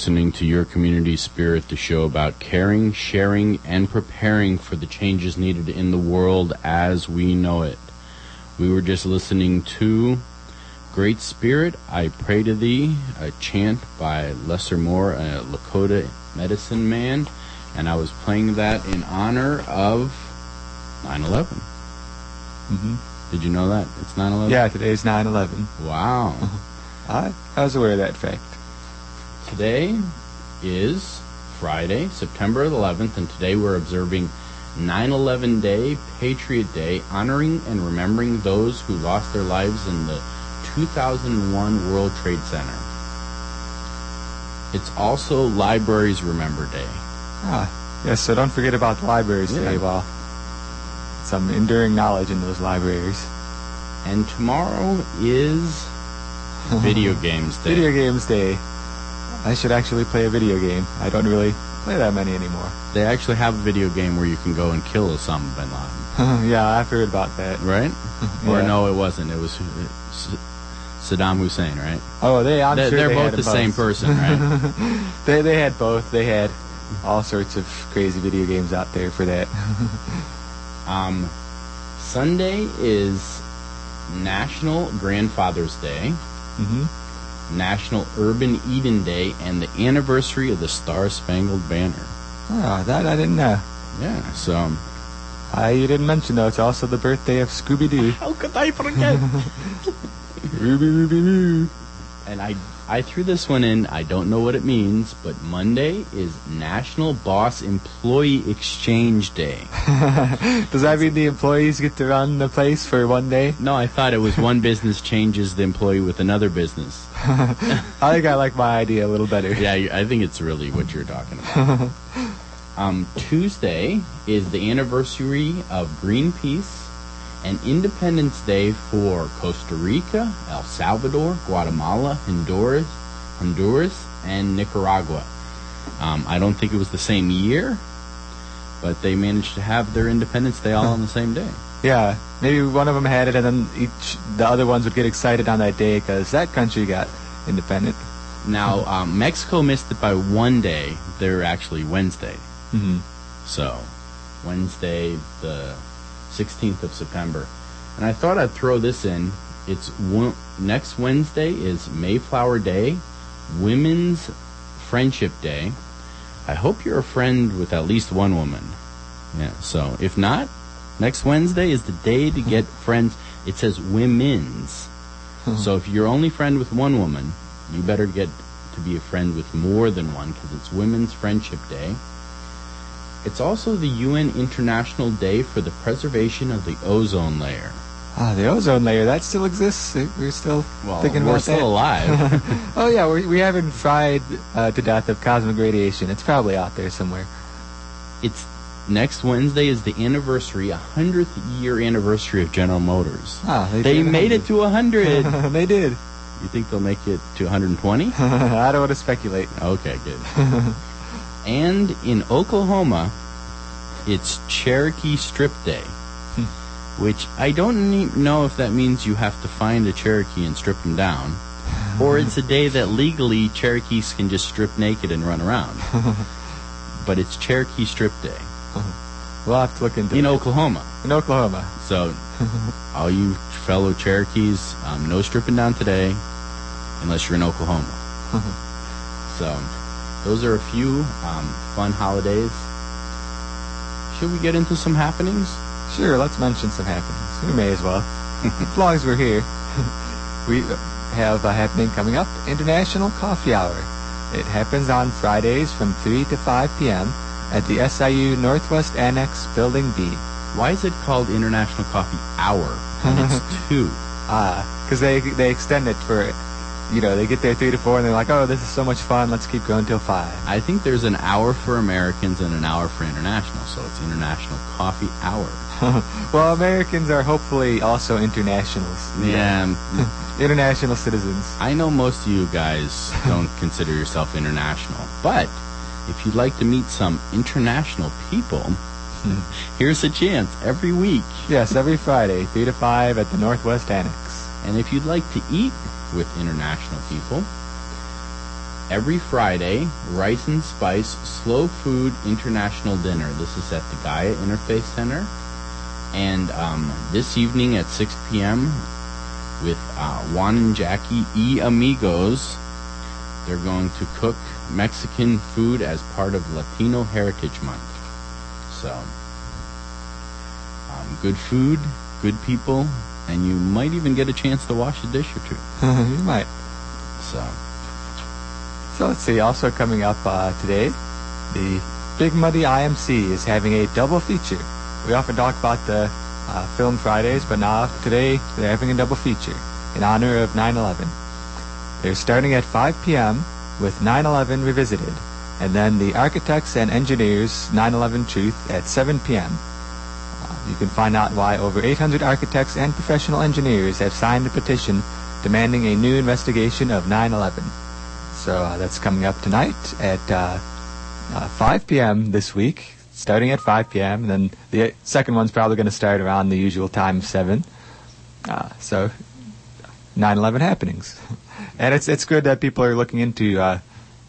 Listening to Your Community Spirit, the show about caring, sharing, and preparing for the changes needed in the world as we know it. We were just listening to Great Spirit, I Pray to Thee, a chant by Lesser Moore, a Lakota medicine man, and I was playing that in honor of 9 11. hmm Did you know that? It's 9 11? Yeah, today's 9/11. Wow. I I was aware of that fact. Today is Friday, September 11th, and today we're observing 9 11 Day, Patriot Day, honoring and remembering those who lost their lives in the 2001 World Trade Center. It's also Libraries Remember Day. Ah, yes. So don't forget about the libraries Yeah. today. Well, some enduring knowledge in those libraries. And tomorrow is Video Games Day. Video games day. I should actually play a video game. I don't really play that many anymore. They actually have a video game where you can go and kill Osama bin Laden, yeah, I've heard about that. right? Or no, it wasn't. It was Saddam Hussein, right? Oh, they. I'm they're sure they're they both the them same person, right? They they had both. They had all sorts of crazy video games out there for that. um, Sunday is National Grandfather's Day, hmm National Urban Eden Day, and the anniversary of the Star Spangled Banner. Oh, that I didn't know. Yeah, so I you didn't mention though. It's also the birthday of Scooby Doo. how could I forget? Ruby Ruby and I I threw this one in. I don't know what it means, but Monday is National Boss Employee Exchange Day. Does that mean the employees get to run the place for one day? No, I thought it was one business changes the employee with another business. I think I like my idea a little better. Yeah, I think it's really what you're talking about. um, Tuesday is the anniversary of Greenpeace and Independence Day for Costa Rica, El Salvador, Guatemala, Honduras, Honduras, and Nicaragua. Um, I don't think it was the same year, but they managed to have their Independence Day all on the same day. Yeah, maybe one of them had it, and then each the other ones would get excited on that day because that country got independent. Now, um, Mexico missed it by one day. They're actually Wednesday. hmm So, Wednesday, the 16th of September. And I thought I'd throw this in. It's one, next Wednesday is Mayflower Day, Women's Friendship Day. I hope you're a friend with at least one woman. Yeah, so if not, next Wednesday is the day to get friends. It says women's. So if you're only friend with one woman, you better get to be a friend with more than one because it's Women's Friendship Day. It's also the UN International Day for the Preservation of the Ozone Layer. Ah, the ozone layer that still exists. We're still Well, thinking we're about still that. alive. oh yeah, we we haven't fried uh, to death of cosmic radiation. It's probably out there somewhere. it's next Wednesday is the anniversary, a hundredth year anniversary of General Motors. Ah, they, They made it to a hundred. they did. you think they'll make it to 120? I don't want to speculate. Okay, good. And in Oklahoma, it's Cherokee Strip Day, which I don't know if that means you have to find a Cherokee and strip them down, or it's a day that legally Cherokees can just strip naked and run around. but it's Cherokee Strip Day We'll have to look into in it. Oklahoma. in Oklahoma. So, all you fellow Cherokees, um, no stripping down today, unless you're in Oklahoma. so, those are a few um, fun holidays. Should we get into some happenings? Sure, let's mention some happenings. We may as well. as long as we're here. we have a happening coming up International Coffee Hour. It happens on Fridays from 3 to 5 p.m. at the SIU Northwest Annex Building B. Why is it called International Coffee Hour? when it's two. Ah, because they, they extend it for, you know, they get there 3 to 4 and they're like, oh, this is so much fun, let's keep going till 5. I think there's an hour for Americans and an hour for international, so it's International Coffee Hour. well, Americans are hopefully also internationals. Yeah, International citizens. I know most of you guys don't consider yourself international, but if you'd like to meet some international people, here's a chance every week. Yes, every Friday, 3 to 5 at the Northwest Annex. And if you'd like to eat with international people, every Friday, Rice and Spice Slow Food International Dinner. This is at the Gaia Interfaith Center. And um, this evening at 6 p.m. with uh, Juan and Jackie E Amigos, they're going to cook Mexican food as part of Latino Heritage Month. So, um, good food, good people, and you might even get a chance to wash a dish or two. you might. So, So let's see. Also coming up uh, today, the Big Muddy IMC is having a double feature. We often talk about the uh, film Fridays, but now today they're having a double feature in honor of 9/11. They're starting at 5 p.m. with 9/11 Revisited, and then the Architects and Engineers 9/11 Truth at 7 p.m. You can find out why over 800 architects and professional engineers have signed a petition demanding a new investigation of 9/11. So uh, that's coming up tonight at uh, uh, 5 p.m. this week, starting at 5 p.m. And then the second one's probably going to start around the usual time of 7. Uh, so 9/11 happenings, and it's it's good that people are looking into uh,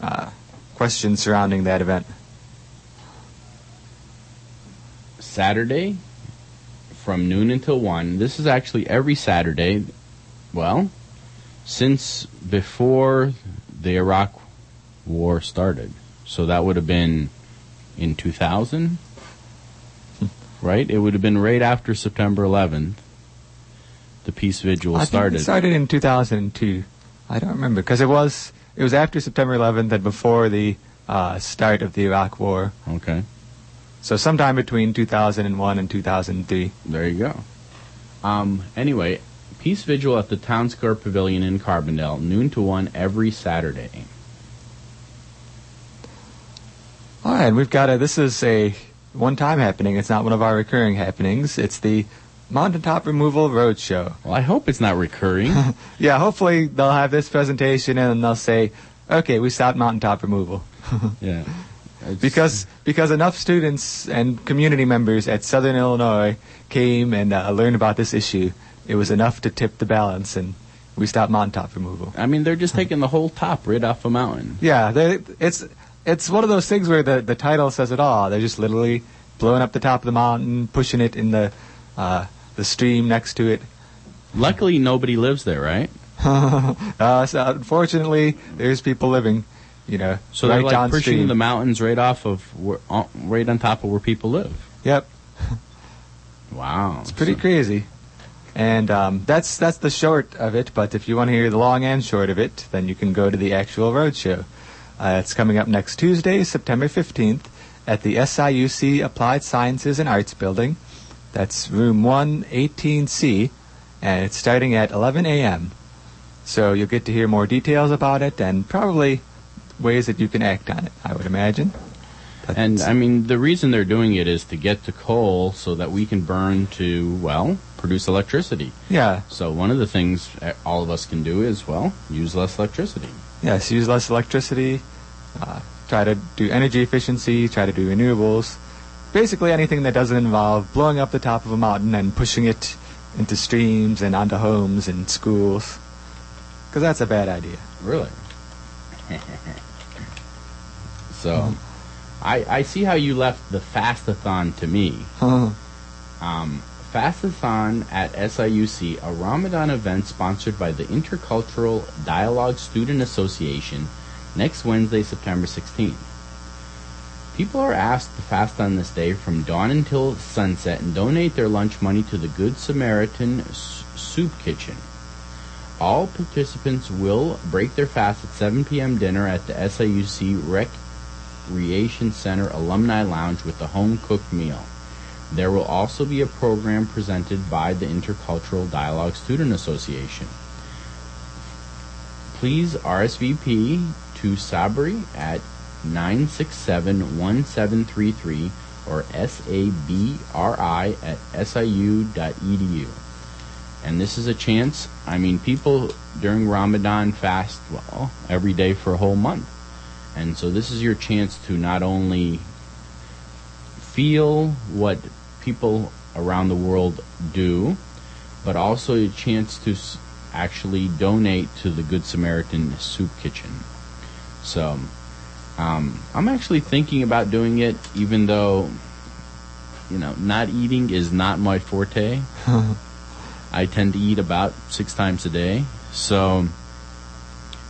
uh, questions surrounding that event. Saturday from noon until 1. This is actually every Saturday. Well, since before the Iraq war started. So that would have been in 2000, right? It would have been right after September 11th. The peace vigil I think started. it started in 2002. I don't remember because it was it was after September 11th and before the uh, start of the Iraq War. Okay. So sometime between 2001 and 2003. There you go. Um, anyway, Peace Vigil at the Town Square Pavilion in Carbondale, noon to 1 every Saturday. All right, we've got a. This is a one-time happening. It's not one of our recurring happenings. It's the Mountaintop Removal Roadshow. Well, I hope it's not recurring. Yeah, hopefully they'll have this presentation and they'll say, "Okay, we stopped mountaintop removal." yeah. Because because enough students and community members at Southern Illinois came and uh, learned about this issue, it was enough to tip the balance, and we stopped mountaintop removal. I mean, they're just taking the whole top right off a mountain. Yeah, they, it's it's one of those things where the the title says it all. They're just literally blowing up the top of the mountain, pushing it in the uh, the stream next to it. Luckily, nobody lives there, right? uh, so unfortunately, there's people living, you know, So right they're like pushing the mountains right off of, where, uh, right on top of where people live. Yep. Wow, It's pretty crazy. And um, that's that's the short of it. But if you want to hear the long and short of it, then you can go to the actual roadshow. Uh, it's coming up next Tuesday, September 15th, at the SIUC Applied Sciences and Arts Building. That's room 118C, and it's starting at 11 a.m. So you'll get to hear more details about it and probably ways that you can act on it, I would imagine. But And I mean, the reason they're doing it is to get to coal so that we can burn to well produce electricity. yeah, So one of the things all of us can do is well use less electricity. Yes, use less electricity, uh, try to do energy efficiency, try to do renewables. Basically anything that doesn't involve blowing up the top of a mountain and pushing it into streams and onto homes and schools. Because that's a bad idea. Really? so, I I see how you left the fastathon to me. Um, Fastathon at SIUC, a Ramadan event sponsored by the Intercultural Dialogue Student Association, next Wednesday, September 16th. People are asked to fast on this day from dawn until sunset and donate their lunch money to the Good Samaritan S- Soup Kitchen. All participants will break their fast at 7 p.m. dinner at the SIUC Recreation Center Alumni Lounge with a home cooked meal. There will also be a program presented by the Intercultural Dialogue Student Association. Please RSVP to Sabri at 967-1733 or S-A-B-R-I at siu.edu. And this is a chance, I mean, people during Ramadan fast, well, every day for a whole month. And so this is your chance to not only feel what people around the world do, but also a chance to actually donate to the Good Samaritan Soup Kitchen. So, um, I'm actually thinking about doing it, even though, you know, not eating is not my forte. I tend to eat about six times a day. So,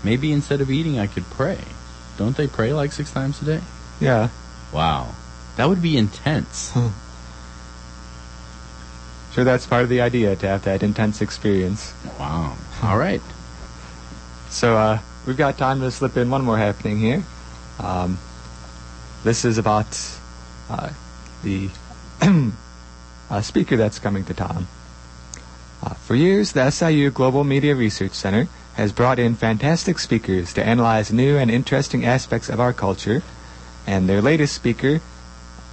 maybe instead of eating, I could pray. Don't they pray like six times a day? Yeah. Wow. That would be intense. Sure, that's part of the idea to have that intense experience. Wow. All right. So uh, we've got time to slip in one more happening here. Um, this is about uh, the uh, speaker that's coming to town. Uh, for years, the SIU Global Media Research Center has brought in fantastic speakers to analyze new and interesting aspects of our culture, and their latest speaker,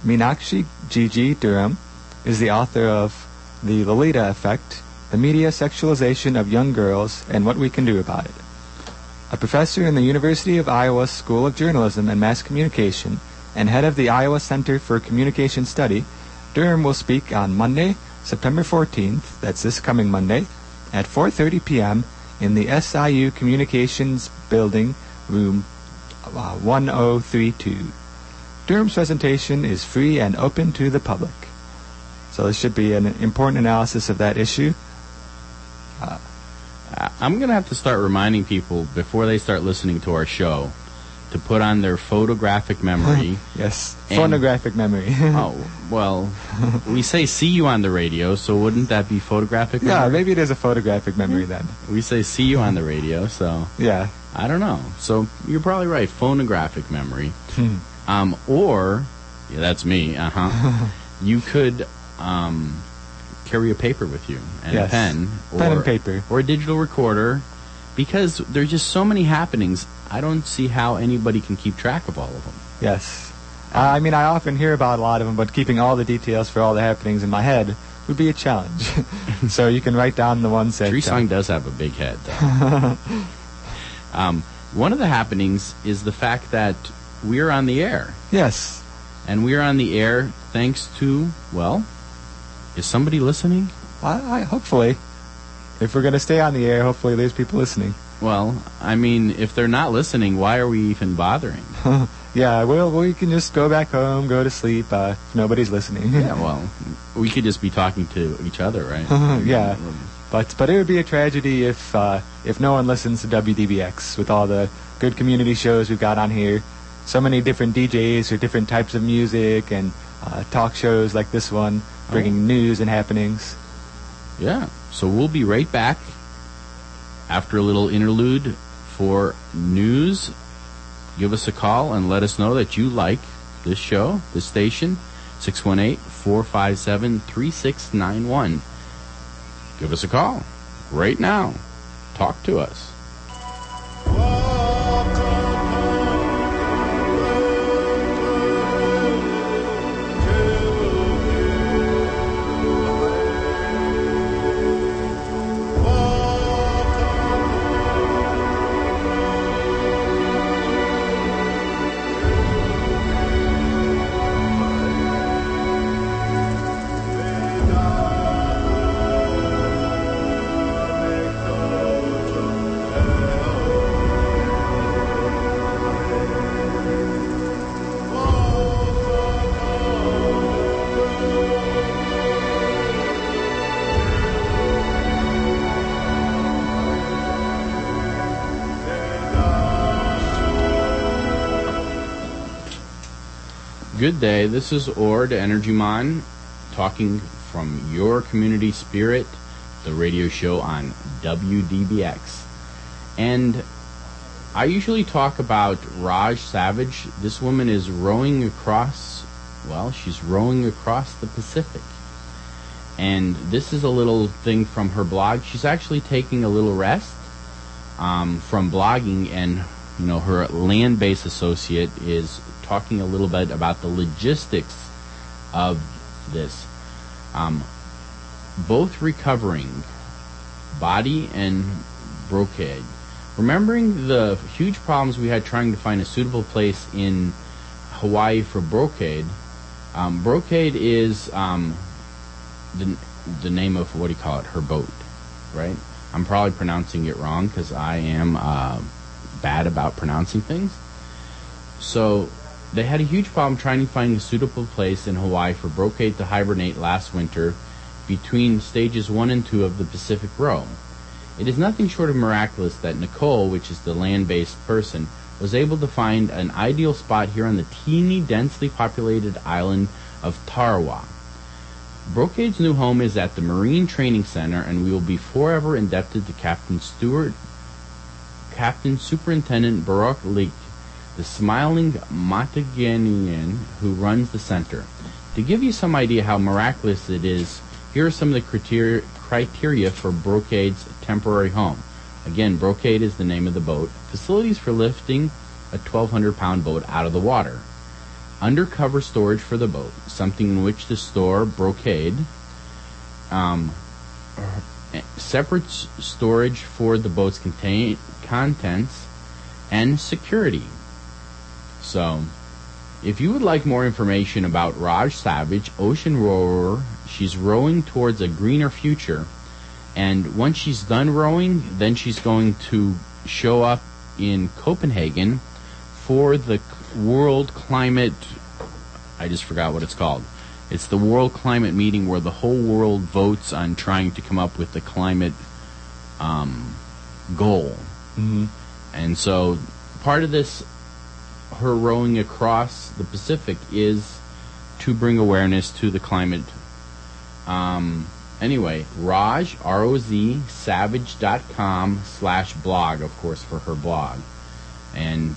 Meenakshi Gigi Durham, is the author of The Lolita Effect, the media sexualization of young girls, and what we can do about it. A professor in the University of Iowa School of Journalism and Mass Communication and head of the Iowa Center for Communication Study, Durham will speak on Monday, September 14th, that's this coming Monday, at 4:30 p.m. in the SIU Communications Building, room uh, 1032. Durham's presentation is free and open to the public. So this should be an important analysis of that issue. I- I'm going to have to start reminding people before they start listening to our show to put on their photographic memory. Yes, phonographic memory. oh, well, we say see you on the radio, so wouldn't that be photographic yeah, maybe it is a photographic memory then. We say see you on the radio, so Yeah. I don't know. So you're probably right, phonographic memory. Hmm. Um, or, yeah, that's me, uh huh. you could um, carry a paper with you and Yes. a pen. Or, Pen and paper. Or a digital recorder. Because there's just so many happenings, I don't see how anybody can keep track of all of them. Yes. I mean, I often hear about a lot of them, but keeping all the details for all the happenings in my head would be a challenge. so you can write down the ones that. Tree uh, Song does have a big head, though. um, one of the happenings is the fact that we're on the air. yes. And we're on the air thanks to, well, is somebody listening? I, I, hopefully. If we're going to stay on the air, hopefully there's people listening. Well, I mean, if they're not listening, why are we even bothering? Yeah, well, we can just go back home, go to sleep, uh, if nobody's listening. yeah, well, we could just be talking to each other, right? yeah. But but it would be a tragedy if uh, if no one listens to WDBX with all the good community shows we've got on here. So many different DJs or different types of music and uh, talk shows like this one, bringing news and happenings. Yeah. So we'll be right back after a little interlude for news. Give us a call and let us know that you like this show, this station, 618-457-3691. Give us a call right now. Talk to us. Good day. This is Ord Energy Mon talking from your community spirit, the radio show on WDBX. And I usually talk about Roz Savage. This woman is rowing across, well, she's rowing across the Pacific. And this is a little thing from her blog. She's actually taking a little rest um, from blogging, and you know her land-based associate is talking a little bit about the logistics of this. Um, both recovering body and brocade. Remembering the huge problems we had trying to find a suitable place in Hawaii for brocade. Um, brocade is um, the the name of what do you call it? Her boat, right? I'm probably pronouncing it wrong because I am uh, bad about pronouncing things. So they had a huge problem trying to find a suitable place in Hawaii for brocade to hibernate last winter between stages 1 and 2 of the Pacific Row. It is nothing short of miraculous that Nicole, which is the land based person, was able to find an ideal spot here on the teeny, densely populated island of Tarawa. Brocade's new home is at the Marine Training Center, and we will be forever indebted to Captain Stewart, Captain Superintendent Baroque Leake, the smiling Montaganian who runs the center. To give you some idea how miraculous it is, here are some of the criteria, criteria for Brocade's temporary home. Again, Brocade is the name of the boat. Facilities for lifting a 1,200 pound boat out of the water. Undercover storage for the boat, something in which to store Brocade. Um, separate storage for the boat's contain- contents and security. So, if you would like more information about Roz Savage, ocean rower, she's rowing towards a greener future. And once she's done rowing, then she's going to show up in Copenhagen for the World Climate. I just forgot what it's called. It's the World Climate Meeting where the whole world votes on trying to come up with the climate um, goal. hmm And so part of this, her rowing across the Pacific, is to bring awareness to the climate. Um, anyway, Roz, R-O-Z, savage.com slash blog, of course, for her blog. And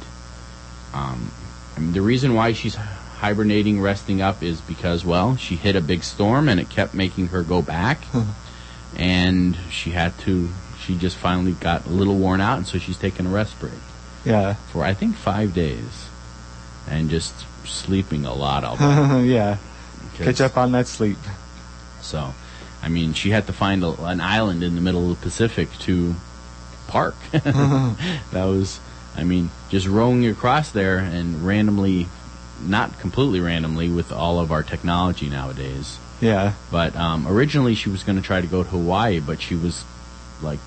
um, I mean, the reason why she's hibernating, resting up, is because, well, she hit a big storm and it kept making her go back. and she had to, she just finally got a little worn out, and so she's taking a rest break Yeah. for I think five days, and just sleeping a lot. I'll bet. yeah. Catch up on that sleep. So, I mean, she had to find a, an island in the middle of the Pacific to park. that was, I mean, just rowing across there and randomly, not completely randomly, with all of our technology nowadays. Yeah. But um, originally, she was going to try to go to Hawaii, but she was like,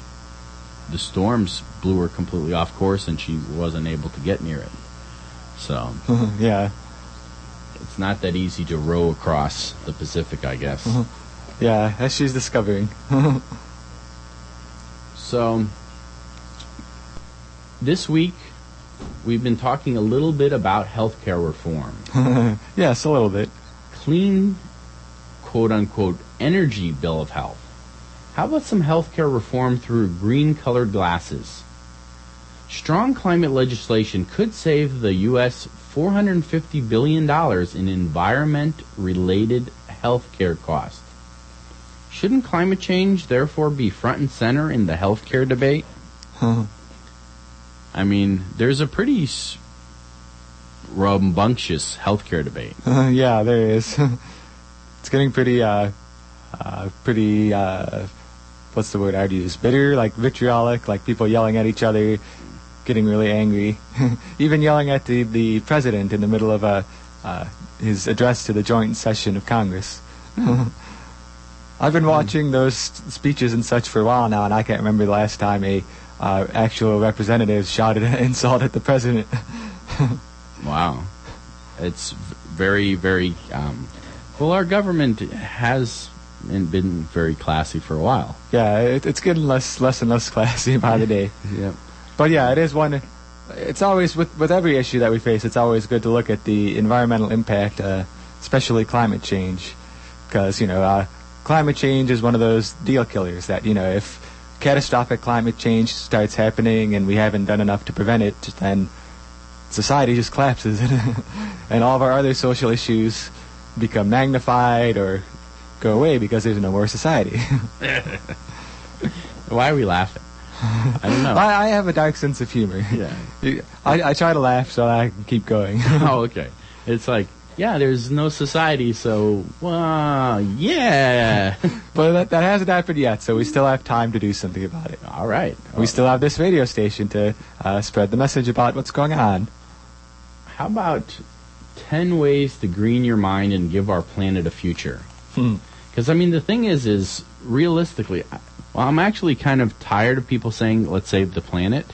the storms blew her completely off course, and she wasn't able to get near it. So yeah. it's not that easy to row across the Pacific, I guess. Yeah. As she's discovering. So this week we've been talking a little bit about healthcare reform. yes, a little bit. Clean quote unquote energy bill of health. How about some healthcare reform through green colored glasses? Strong climate legislation could save the US $450 billion in environment related healthcare costs. Shouldn't climate change therefore be front and center in the healthcare debate? Huh. I mean, there's a pretty s- rambunctious healthcare debate. yeah, there is. it's getting pretty, uh, uh, pretty, uh, what's the word I'd use? Bitter, like vitriolic, like people yelling at each other, getting really angry. Even yelling at the, the president in the middle of a, uh, his address to the joint session of Congress. I've been watching those speeches and such for a while now, and I can't remember the last time a uh, actual representative shouted an insult at the president. Wow. It's very, very. Um, well, our government has been- been very classy for a while. yeah, it, it's getting less, less and less classy by the day. Yep. But yeah, it is one. It's always with with every issue that we face. It's always good to look at the environmental impact, uh, especially climate change, because you know uh, climate change is one of those deal killers that you know if catastrophic climate change starts happening and we haven't done enough to prevent it, then society just collapses, and all of our other social issues become magnified or go away because there's no more society. Why are we laughing? I don't know. I, I have a dark sense of humor. yeah. I, I try to laugh so I can keep going. oh, okay. It's like, yeah, there's no society, so, well, yeah. but that, that hasn't happened yet, so we still have time to do something about it. All right. We still have this radio station to uh, spread the message about what's going on. How about 10 ways to green your mind and give our planet a future? Hmm. Because, I mean, the thing is, is realistically, well, I'm actually kind of tired of people saying, let's save the planet.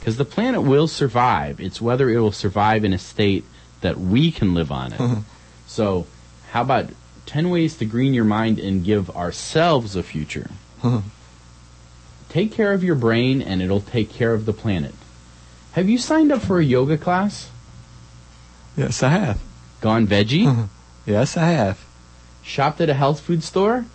Because the planet will survive. It's whether it will survive in a state that we can live on it. Mm-hmm. so, how about 10 ways to green your mind and give ourselves a future? Mm-hmm. take care of your brain and it'll take care of the planet. Have you signed up for a yoga class? Yes, I have. Gone veggie? Mm-hmm. Yes, I have. Shopped at a health food store?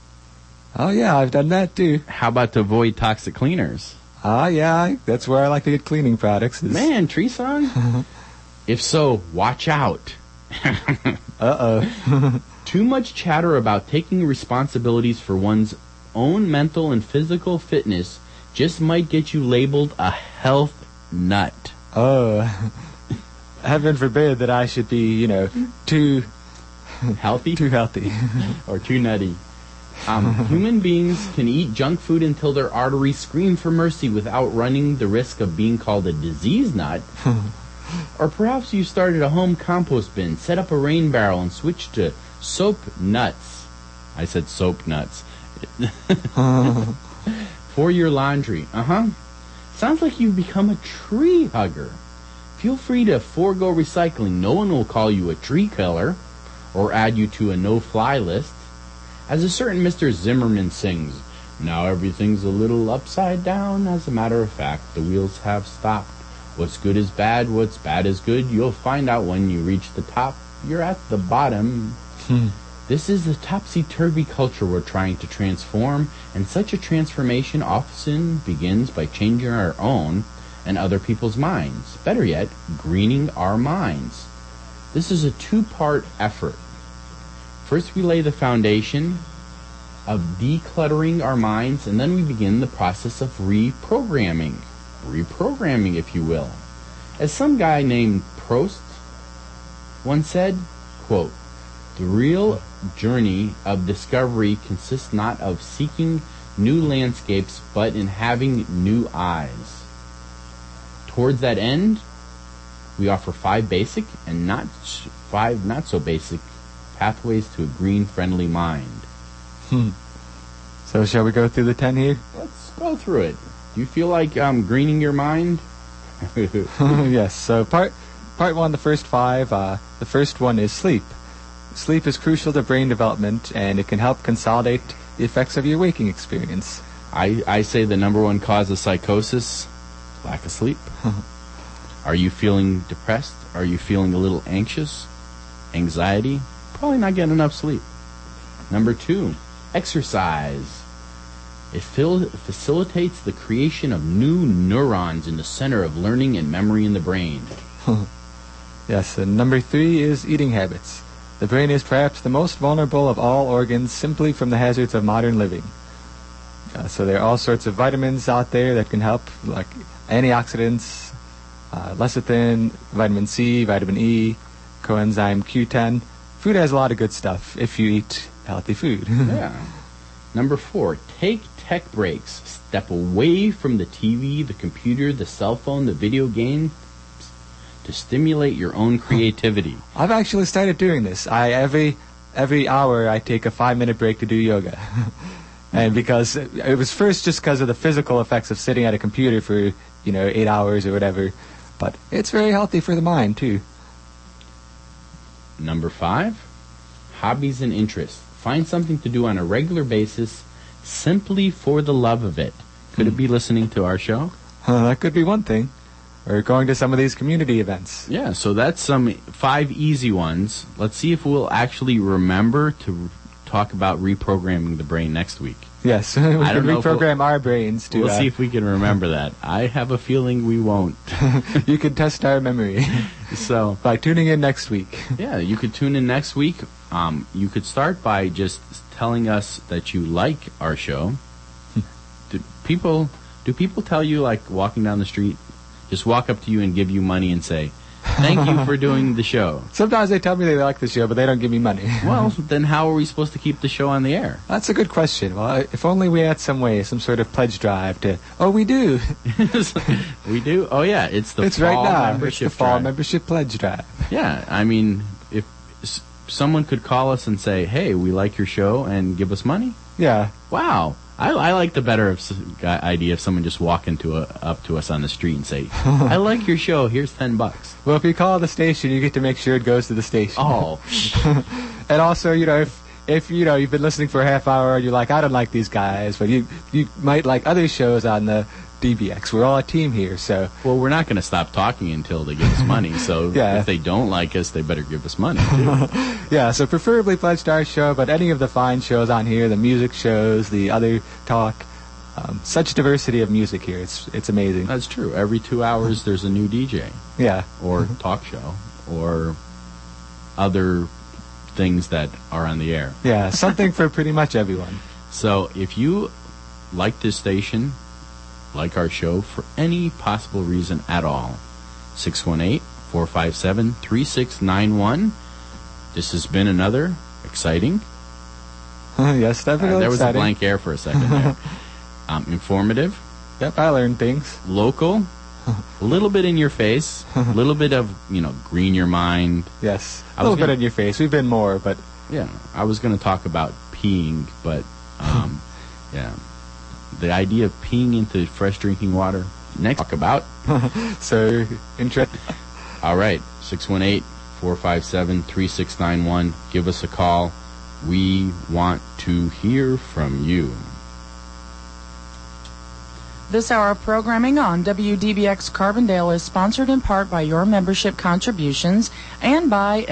Oh yeah, I've done that too. How about to avoid toxic cleaners? Ah yeah, I, that's where I like to get cleaning products. is- Man, tree song? if so, watch out. Uh-oh. Too much chatter about taking responsibilities for one's own mental and physical fitness just might get you labeled a health nut. oh. Heaven forbid that I should be, you know, too Healthy too healthy. or too nutty? Um, human beings can eat junk food until their arteries scream for mercy without running the risk of being called a disease nut. or perhaps you started a home compost bin, set up a rain barrel, and switched to soap nuts. I said soap nuts. For your laundry. Uh huh. Sounds like you've become a tree hugger. Feel free to forego recycling. No one will call you a tree killer or add you to a no fly list. As a certain Mr. Zimmerman sings, now everything's a little upside down. As a matter of fact, the wheels have stopped. What's good is bad, what's bad is good. You'll find out when you reach the top. You're at the bottom. Hmm. This is the topsy turvy culture we're trying to transform, and such a transformation often begins by changing our own and other people's minds. Better yet, greening our minds. This is a two part effort. First, we lay the foundation of decluttering our minds, and then we begin the process of reprogramming. Reprogramming, if you will. As some guy named Proust once said, quote, the real journey of discovery consists not of seeking new landscapes, but in having new eyes. Towards that end, we offer five basic and not five not so basic pathways to a green friendly mind. so shall we go through the ten here? Let's go through it. Do you feel like um, greening your mind? yes. So part part one, the first five. Uh, the first one is sleep. Sleep is crucial to brain development, and it can help consolidate the effects of your waking experience. I, I say the number one cause of psychosis lack of sleep. Are you feeling depressed? Are you feeling a little anxious? Anxiety? Probably not getting enough sleep. Number two, exercise. It fil- facilitates the creation of new neurons in the center of learning and memory in the brain. Yes, and number three is eating habits. The brain is perhaps the most vulnerable of all organs simply from the hazards of modern living. Uh, so there are all sorts of vitamins out there that can help, like antioxidants, uh, lecithin, vitamin C, vitamin E, coenzyme Q10. Food has a lot of good stuff if you eat healthy food. Yeah. Number four, take tech breaks. Step away from the TV, the computer, the cell phone, the video game to stimulate your own creativity. I've actually started doing this. I every every hour I take a five minute break to do yoga, and because it, it was first just because of the physical effects of sitting at a computer for you know eight hours or whatever, but it's very healthy for the mind too. Number five, hobbies and interests. Find something to do on a regular basis simply for the love of it. Could it be listening to our show? Uh, that could be one thing, or going to some of these community events. Yeah, so that's some five easy ones. Let's see if we'll actually remember to talk about reprogramming the brain next week. Yes, we I can if we'll- reprogram our brains to. we'll uh, see if we can remember that. I have a feeling we won't. you can test our memory So, by tuning in next week. yeah, you could tune in next week. Um, you could start by just telling us that you like our show. do people do people tell you like walking down the street, just walk up to you and give you money and say, "Thank you for doing the show." Sometimes they tell me they like the show, but they don't give me money. Well, then how are we supposed to keep the show on the air? That's a good question. Well, if only we had some way, some sort of pledge drive to. Oh, we do. we do. Oh yeah, it's the it's fall right now. It's membership the fall drive. membership pledge drive. Yeah, I mean, if s- someone could call us and say, "Hey, we like your show," and give us money, Yeah. wow, I, I like the better of, s- uh, idea of someone just walking to a, up to us on the street and say, "I like your show. Here's ten bucks." Well, if you call the station, you get to make sure it goes to the station. Oh, And also, you know, if if you know you've been listening for a half hour and you're like, I don't like these guys, but you you might like other shows on the DBX. We're all a team here, so well, we're not going to stop talking until they give us money. So Yeah. if they don't like us, they better give us money. Yeah. So preferably pledge to our show, but any of the fine shows on here, the music shows, the other talk, um, such diversity of music here. It's it's amazing. That's true. Every two hours, there's a new DJ Yeah. or talk show or other things that are on the air. Yeah. Something for pretty much everyone. So if you like this station, like our show for any possible reason at all, 618 457 3691. This has been another exciting. yes, Uh, definitely. there was a blank air for a second there. um, informative, Yep, I learned things. local, a little bit in your face, a little bit of, you know, green your mind. Yes, A little bit gonna- in your face. We've been more, but Yeah, I was going to talk about peeing, but um, yeah, the idea of peeing into fresh drinking water. Next, talk about. so interesting. All right, 618 457 3691. Give us a call. We want to hear from you. This hour of programming on WDBX Carbondale is sponsored in part by your membership contributions and by